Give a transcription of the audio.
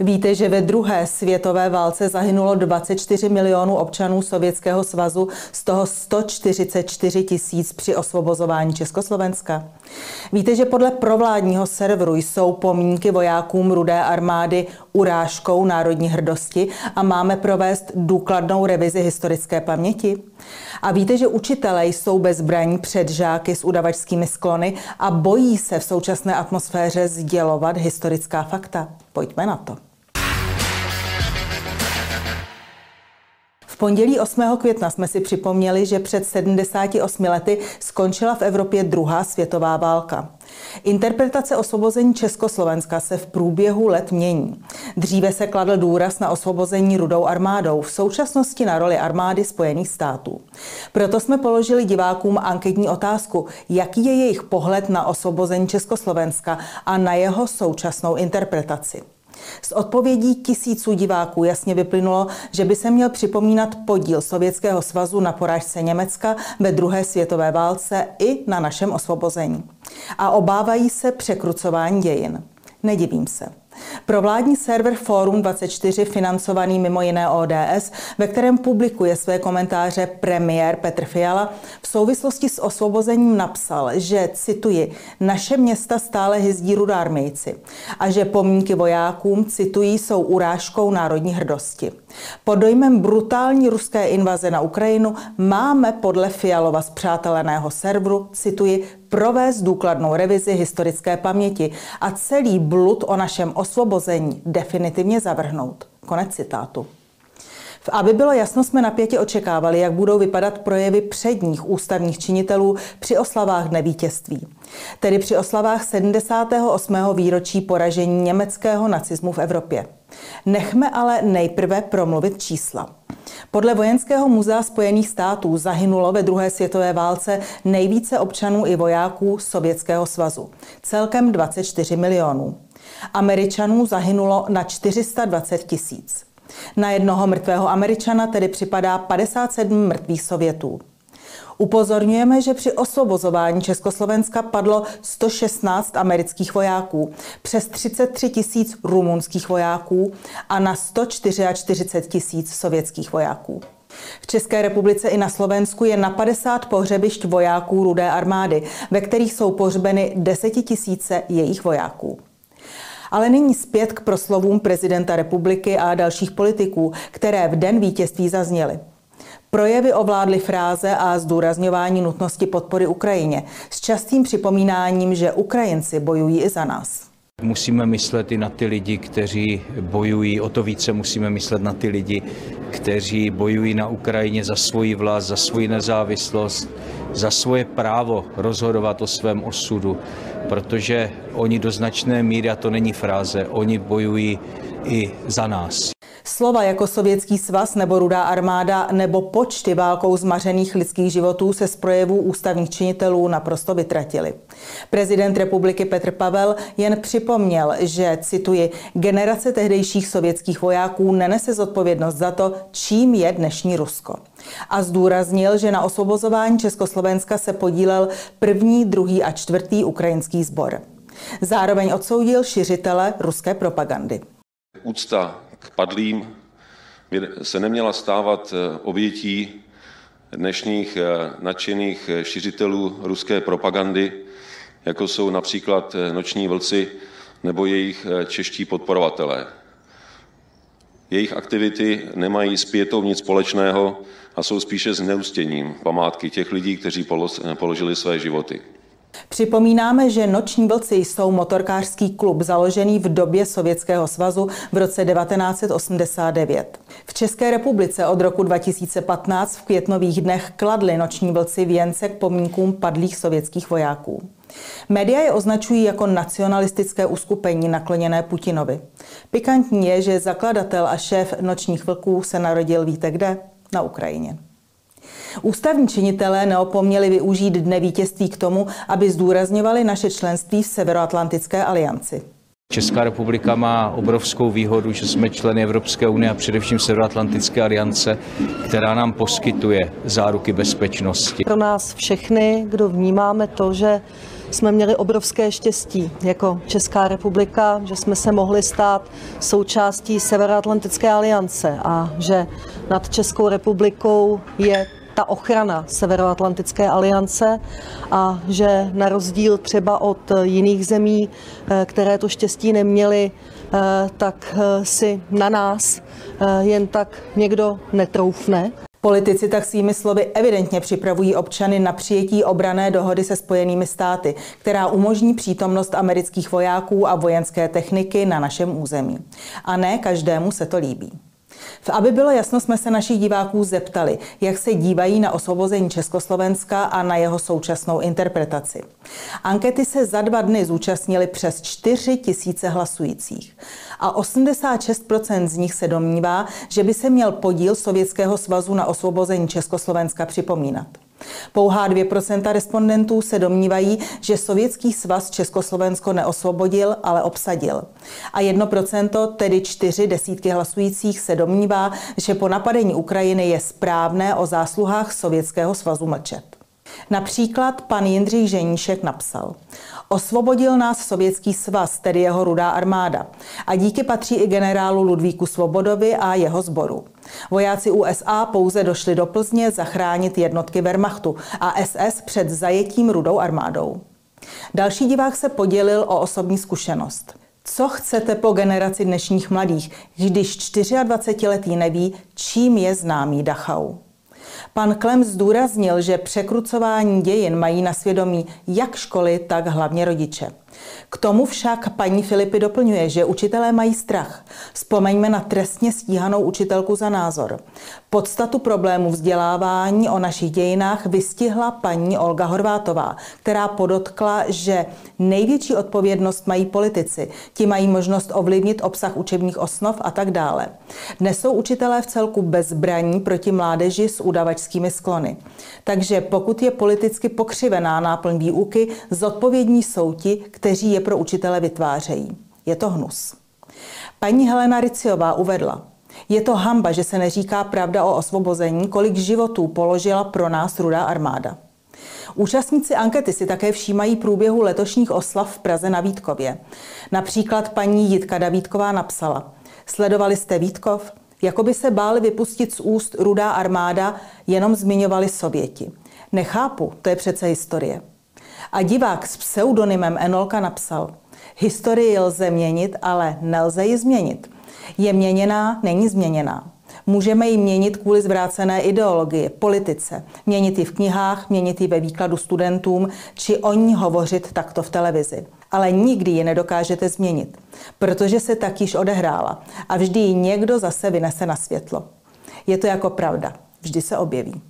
Víte, že ve druhé světové válce zahynulo 24 milionů občanů Sovětského svazu, z toho 144 tisíc při osvobozování Československa? Víte, že podle provládního serveru jsou pomínky vojákům Rudé armády urážkou národní hrdosti a máme provést důkladnou revizi historické paměti? A víte, že učitelé jsou bez zbraní před žáky s udavačskými sklony a bojí se v současné atmosféře sdělovat historická fakta? Pojďme na to. Pondělí 8. května jsme si připomněli, že před 78 lety skončila v Evropě druhá světová válka. Interpretace osvobození Československa se v průběhu let mění. Dříve se kladl důraz na osvobození rudou armádou, v současnosti na roli armády Spojených států. Proto jsme položili divákům anketní otázku, jaký je jejich pohled na osvobození Československa a na jeho současnou interpretaci. Z odpovědí tisíců diváků jasně vyplynulo, že by se měl připomínat podíl Sovětského svazu na porážce Německa ve druhé světové válce i na našem osvobození. A obávají se překrucování dějin. Nedivím se. Pro vládní server Forum 24, financovaný mimo jiné ODS, ve kterém publikuje své komentáře premiér Petr Fiala, v souvislosti s osvobozením napsal, že, cituji, naše města stále hyzdí rudármejci a že pomínky vojákům, citují, jsou urážkou národní hrdosti. Pod dojmem brutální ruské invaze na Ukrajinu máme podle Fialova zpřáteleného serveru, cituji, provést důkladnou revizi historické paměti a celý blud o našem osvobození definitivně zavrhnout. Konec citátu. Aby bylo jasno, jsme napětě očekávali, jak budou vypadat projevy předních ústavních činitelů při oslavách Dne vítězství. Tedy při oslavách 78. výročí poražení německého nacismu v Evropě. Nechme ale nejprve promluvit čísla. Podle Vojenského muzea Spojených států zahynulo ve druhé světové válce nejvíce občanů i vojáků Sovětského svazu. Celkem 24 milionů. Američanů zahynulo na 420 tisíc. Na jednoho mrtvého Američana tedy připadá 57 mrtvých Sovětů. Upozorňujeme, že při osvobozování Československa padlo 116 amerických vojáků, přes 33 tisíc rumunských vojáků a na 144 tisíc sovětských vojáků. V České republice i na Slovensku je na 50 pohřebišť vojáků Rudé armády, ve kterých jsou pohřbeny desetitisíce jejich vojáků. Ale nyní zpět k proslovům prezidenta republiky a dalších politiků, které v den vítězství zazněly. Projevy ovládly fráze a zdůrazňování nutnosti podpory Ukrajině s častým připomínáním, že Ukrajinci bojují i za nás. Musíme myslet i na ty lidi, kteří bojují, o to více musíme myslet na ty lidi, kteří bojují na Ukrajině za svoji vlast, za svoji nezávislost, za svoje právo rozhodovat o svém osudu, protože oni do značné míry, a to není fráze, oni bojují i za nás. Slova jako Sovětský svaz nebo Rudá armáda nebo počty válkou zmařených lidských životů se z projevů ústavních činitelů naprosto vytratily. Prezident republiky Petr Pavel jen připomněl, že, cituji, generace tehdejších sovětských vojáků nenese zodpovědnost za to, čím je dnešní Rusko. A zdůraznil, že na osvobozování Československa se podílel první, druhý a čtvrtý ukrajinský sbor. Zároveň odsoudil šiřitele ruské propagandy. Úcta k padlým se neměla stávat eh, obětí dnešních eh, nadšených eh, šiřitelů ruské propagandy, jako jsou například noční vlci nebo jejich čeští podporovatelé. Jejich aktivity nemají s pětou nic společného a jsou spíše zneustěním památky těch lidí, kteří položili své životy. Připomínáme, že Noční vlci jsou motorkářský klub založený v době Sovětského svazu v roce 1989. V České republice od roku 2015 v květnových dnech kladli Noční vlci věnce k pomínkům padlých sovětských vojáků. Média je označují jako nacionalistické uskupení nakloněné Putinovi. Pikantní je, že zakladatel a šéf Nočních vlků se narodil víte kde? Na Ukrajině. Ústavní činitelé neopomněli využít dne vítězství k tomu, aby zdůrazňovali naše členství v Severoatlantické alianci. Česká republika má obrovskou výhodu, že jsme členy Evropské unie a především Severoatlantické aliance, která nám poskytuje záruky bezpečnosti. Pro nás všechny, kdo vnímáme to, že jsme měli obrovské štěstí jako Česká republika, že jsme se mohli stát součástí Severoatlantické aliance a že nad Českou republikou je ta ochrana Severoatlantické aliance a že na rozdíl třeba od jiných zemí, eh, které to štěstí neměly, eh, tak eh, si na nás jen tak někdo netroufne. Politici tak svými slovy evidentně připravují občany na přijetí obrané dohody se Spojenými státy, která umožní přítomnost amerických vojáků a vojenské techniky na našem území. A ne každému se to líbí. Aby bylo jasno, jsme se našich diváků zeptali, jak se dívají na osvobození Československa a na jeho současnou interpretaci. Ankety se za dva dny zúčastnili přes 4 tisíce hlasujících a 86% z nich se domnívá, že by se měl podíl Sovětského svazu na osvobození Československa připomínat. Pouhá 2% respondentů se domnívají, že Sovětský svaz Československo neosvobodil, ale obsadil. A 1%, tedy čtyři desítky hlasujících, se domnívá, že po napadení Ukrajiny je správné o zásluhách Sovětského svazu mlčet. Například pan Jindřich Ženíšek napsal Osvobodil nás Sovětský svaz, tedy jeho rudá armáda. A díky patří i generálu Ludvíku Svobodovi a jeho sboru. Vojáci USA pouze došli do Plzně zachránit jednotky Wehrmachtu a SS před zajetím rudou armádou. Další divák se podělil o osobní zkušenost. Co chcete po generaci dnešních mladých, když 24-letý neví, čím je známý Dachau? Pan Klem zdůraznil, že překrucování dějin mají na svědomí jak školy, tak hlavně rodiče. K tomu však paní Filipy doplňuje, že učitelé mají strach. Vzpomeňme na trestně stíhanou učitelku za názor. Podstatu problému vzdělávání o našich dějinách vystihla paní Olga Horvátová, která podotkla, že největší odpovědnost mají politici. Ti mají možnost ovlivnit obsah učebních osnov a tak dále. Dnes jsou učitelé v celku bezbraní proti mládeži s udavačskými sklony. Takže pokud je politicky pokřivená náplň výuky, zodpovědní jsou ti, kteří je pro učitele vytvářejí. Je to hnus. Paní Helena Riciová uvedla, je to hamba, že se neříká pravda o osvobození, kolik životů položila pro nás rudá armáda. Účastníci ankety si také všímají průběhu letošních oslav v Praze na Vítkově. Například paní Jitka Davítková napsala, sledovali jste Vítkov? Jako by se báli vypustit z úst rudá armáda, jenom zmiňovali Sověti. Nechápu, to je přece historie. A divák s pseudonymem Enolka napsal, historii lze měnit, ale nelze ji změnit. Je měněná, není změněná. Můžeme ji měnit kvůli zvrácené ideologii, politice, měnit ji v knihách, měnit ji ve výkladu studentům, či o ní hovořit takto v televizi. Ale nikdy ji nedokážete změnit, protože se tak již odehrála a vždy ji někdo zase vynese na světlo. Je to jako pravda, vždy se objeví.